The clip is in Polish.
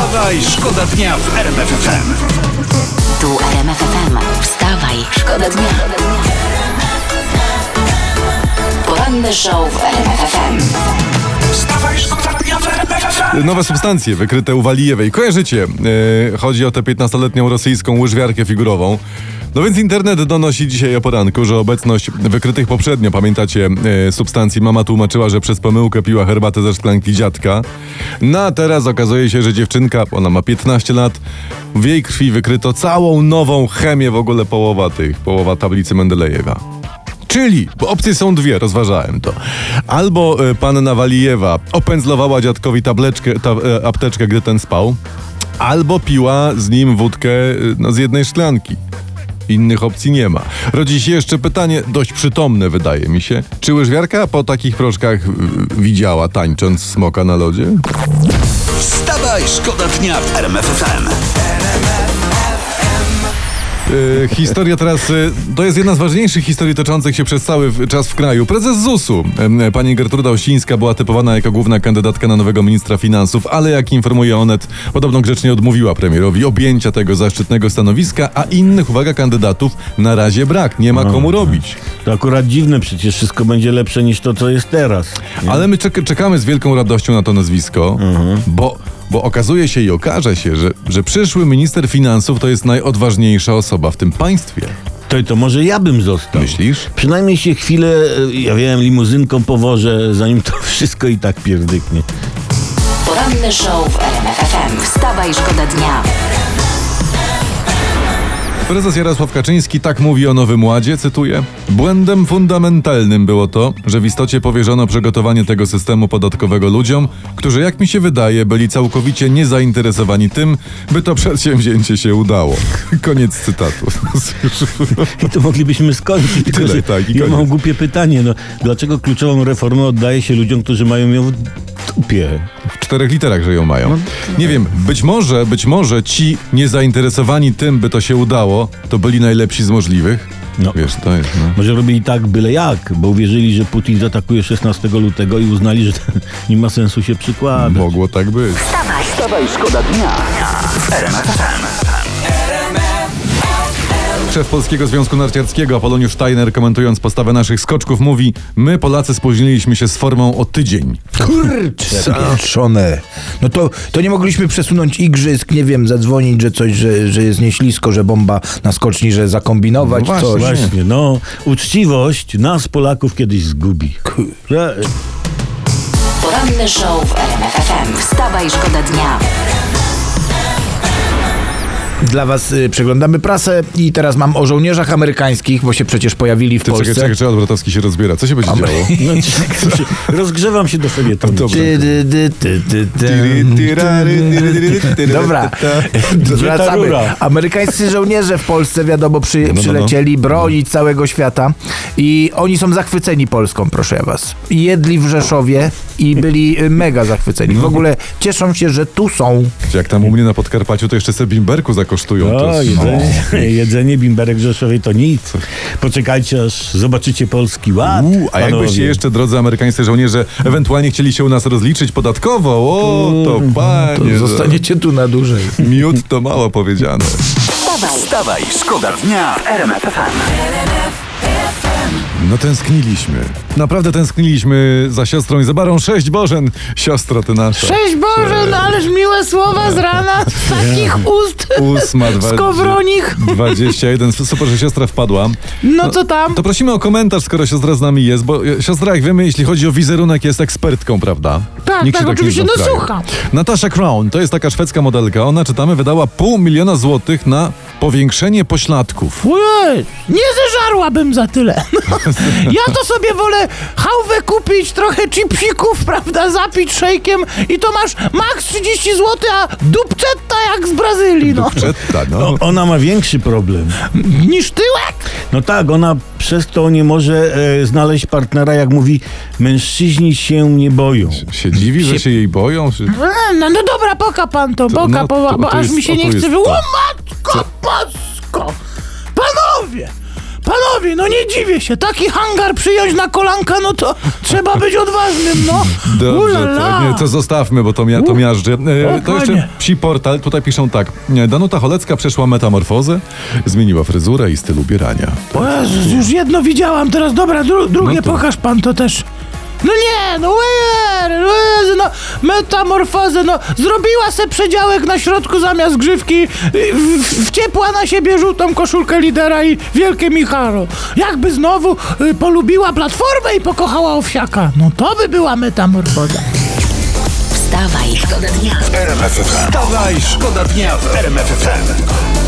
Wstawaj, szkoda dnia w RMF FM. Tu RMF FM. Wstawaj, szkoda dnia. Poranny show w RMF FM. Wstawaj, szkoda dnia w RMF FM. Nowe substancje wykryte u Walijewej. Kojarzycie? E, chodzi o tę 15-letnią rosyjską łyżwiarkę figurową. No więc internet donosi dzisiaj o poranku, że obecność wykrytych poprzednio, pamiętacie, e, substancji mama tłumaczyła, że przez pomyłkę piła herbatę ze szklanki dziadka. No a teraz okazuje się, że dziewczynka, ona ma 15 lat, w jej krwi wykryto całą nową chemię w ogóle połowa tych, połowa tablicy Mendelejewa. Czyli, bo opcje są dwie, rozważałem to. Albo e, panna Walijewa opędzlowała dziadkowi tableczkę, ta, e, apteczkę, gdy ten spał, albo piła z nim wódkę no, z jednej szklanki. Innych opcji nie ma. Rodzi się jeszcze pytanie, dość przytomne wydaje mi się. Czy łyżwiarka po takich proszkach widziała tańcząc smoka na lodzie? Wstawaj, szkoda dnia w RMF E, historia teraz, e, to jest jedna z ważniejszych historii toczących się przez cały w- czas w kraju. Prezes ZUS-u, pani Gertruda Ościńska, była typowana jako główna kandydatka na nowego ministra finansów, ale jak informuje Onet, podobno grzecznie odmówiła premierowi objęcia tego zaszczytnego stanowiska, a innych, uwaga, kandydatów na razie brak. Nie ma komu robić. To akurat dziwne, przecież wszystko będzie lepsze niż to, co jest teraz. nie? Ale my czek- czekamy z wielką radością na to nazwisko, bo, bo okazuje się i okaże się, że, że przyszły minister finansów to jest najodważniejsza osoba w tym państwie. To, to może ja bym został. Myślisz? Przynajmniej się chwilę, e, ja wiem, limuzynką powożę, zanim to wszystko i tak pierdyknie. Poranny show w RMF FM. Wstawaj, szkoda dnia. Prezes Jarosław Kaczyński tak mówi o Nowym Ładzie, cytuję. Błędem fundamentalnym było to, że w istocie powierzono przygotowanie tego systemu podatkowego ludziom, którzy, jak mi się wydaje, byli całkowicie niezainteresowani tym, by to przedsięwzięcie się udało. Koniec cytatu. I to moglibyśmy skończyć. Tylko, Tyle, tak, i ja mam głupie pytanie. No, dlaczego kluczową reformę oddaje się ludziom, którzy mają ją w dupie? W czterech literach, że ją mają. Nie wiem, być może, być może ci niezainteresowani tym, by to się udało, to byli najlepsi z możliwych. No. Wiesz, to jest, no. Może robili tak byle jak, bo uwierzyli, że Putin zaatakuje 16 lutego i uznali, że nie ma sensu się przykładać. Mogło tak być. Wstawaj, szkoda dnia. Szef Polskiego Związku Narciarskiego Apoloniusz Steiner komentując postawę naszych skoczków mówi My Polacy spóźniliśmy się z formą o tydzień. Kurczę, pieczone. No to, to nie mogliśmy przesunąć igrzysk, nie wiem, zadzwonić, że coś, że, że jest nieślisko, że bomba na skoczni, że zakombinować No coś. Właśnie, no, uczciwość nas Polaków kiedyś zgubi. Że- Poranny show w RMF FM. Wstawaj, szkoda dnia. Dla was y, przeglądamy prasę i teraz mam o żołnierzach amerykańskich, bo się przecież pojawili w Ty czekaj, Polsce. czekaj, czekaj, Odwrotowski się rozbiera. Co się będzie działo? No, rozgrzewam się do felietonu. Dobrze. Ty, dy, dy, ty, ty, ty. Dobra, wracamy. Amerykańscy żołnierze w Polsce, wiadomo, przy, no, no. przylecieli bronić całego świata i oni są zachwyceni Polską, proszę ja was. Jedli w Rzeszowie i byli y, mega zachwyceni. No. W ogóle cieszą się, że tu są. Jak tam u mnie na Podkarpaciu, to jeszcze sobie bimberku zakosztują. To O, jest- jedzenie, jedzenie bimberek w Rzeszowie to nic. Poczekajcie, aż zobaczycie polski ład. Uuu, a jakbyście jeszcze, drodzy amerykańscy żołnierze, ewentualnie chcieli się u nas rozliczyć podatkowo, o, to panie, To zostaniecie tu na dłużej. miód to mało powiedziane. Wstawaj, Wstawaj, szkoda dnia w RMF FM. No tęskniliśmy. Naprawdę tęskniliśmy za siostrą i za barą. Sześć Bożen, siostro ty nasza. Cześć Boże, no ależ miłe słowa z rana, z takich ust Ósma, dwa, skowronich. 21. Super, że siostra wpadła. No co tam? To prosimy o komentarz, skoro siostra z nami jest, bo e, siostra, jak wiemy, jeśli chodzi o wizerunek, jest ekspertką, prawda? Tak, Nikt tak, się oczywiście, no słucham. Natasza Crown, to jest taka szwedzka modelka. Ona, czytamy, wydała pół miliona złotych na powiększenie pośladków. Ojej, nie zeżarłabym za tyle. Ja to sobie wolę hałwę kupić, trochę chipsików, prawda, zapić szejkiem i to masz max 30 zł, a dupczetta jak z Brazylii, no. Przetta, no. O, ona ma większy problem. Niż tyłek? No tak, ona przez to nie może e, znaleźć partnera, jak mówi, mężczyźni się nie boją. Się dziwi, że się jej boją? Czy... E, No, no dobra, poka pan to, poka, no, to- bo to aż jest- mi się nie chce wy... O matko, Panowie! No nie dziwię się, taki hangar przyjąć na kolanka, no to trzeba być odważnym, no. Dobrze, to, nie, to zostawmy, bo to, mia, to miażdży. E, to jeszcze psi portal, tutaj piszą tak. e, Danuta Cholecka przeszła metamorfozę, zmieniła fryzurę i styl ubierania. O Jezus, już jedno widziałam, teraz dobra, dru drugie No to- pokaż pan to też. No nie, no wer, no, no metamorfozę, no zrobiła se przedziałek na środku zamiast grzywki, w, wciepła na siebie żółtą koszulkę lidera i wielkie Micharo. Jakby znowu y, polubiła platformę i pokochała owsiaka, no to by była metamorfoza. Wstawaj, szkoda dnia. Wstawaj, szkoda dnia w RMF FM.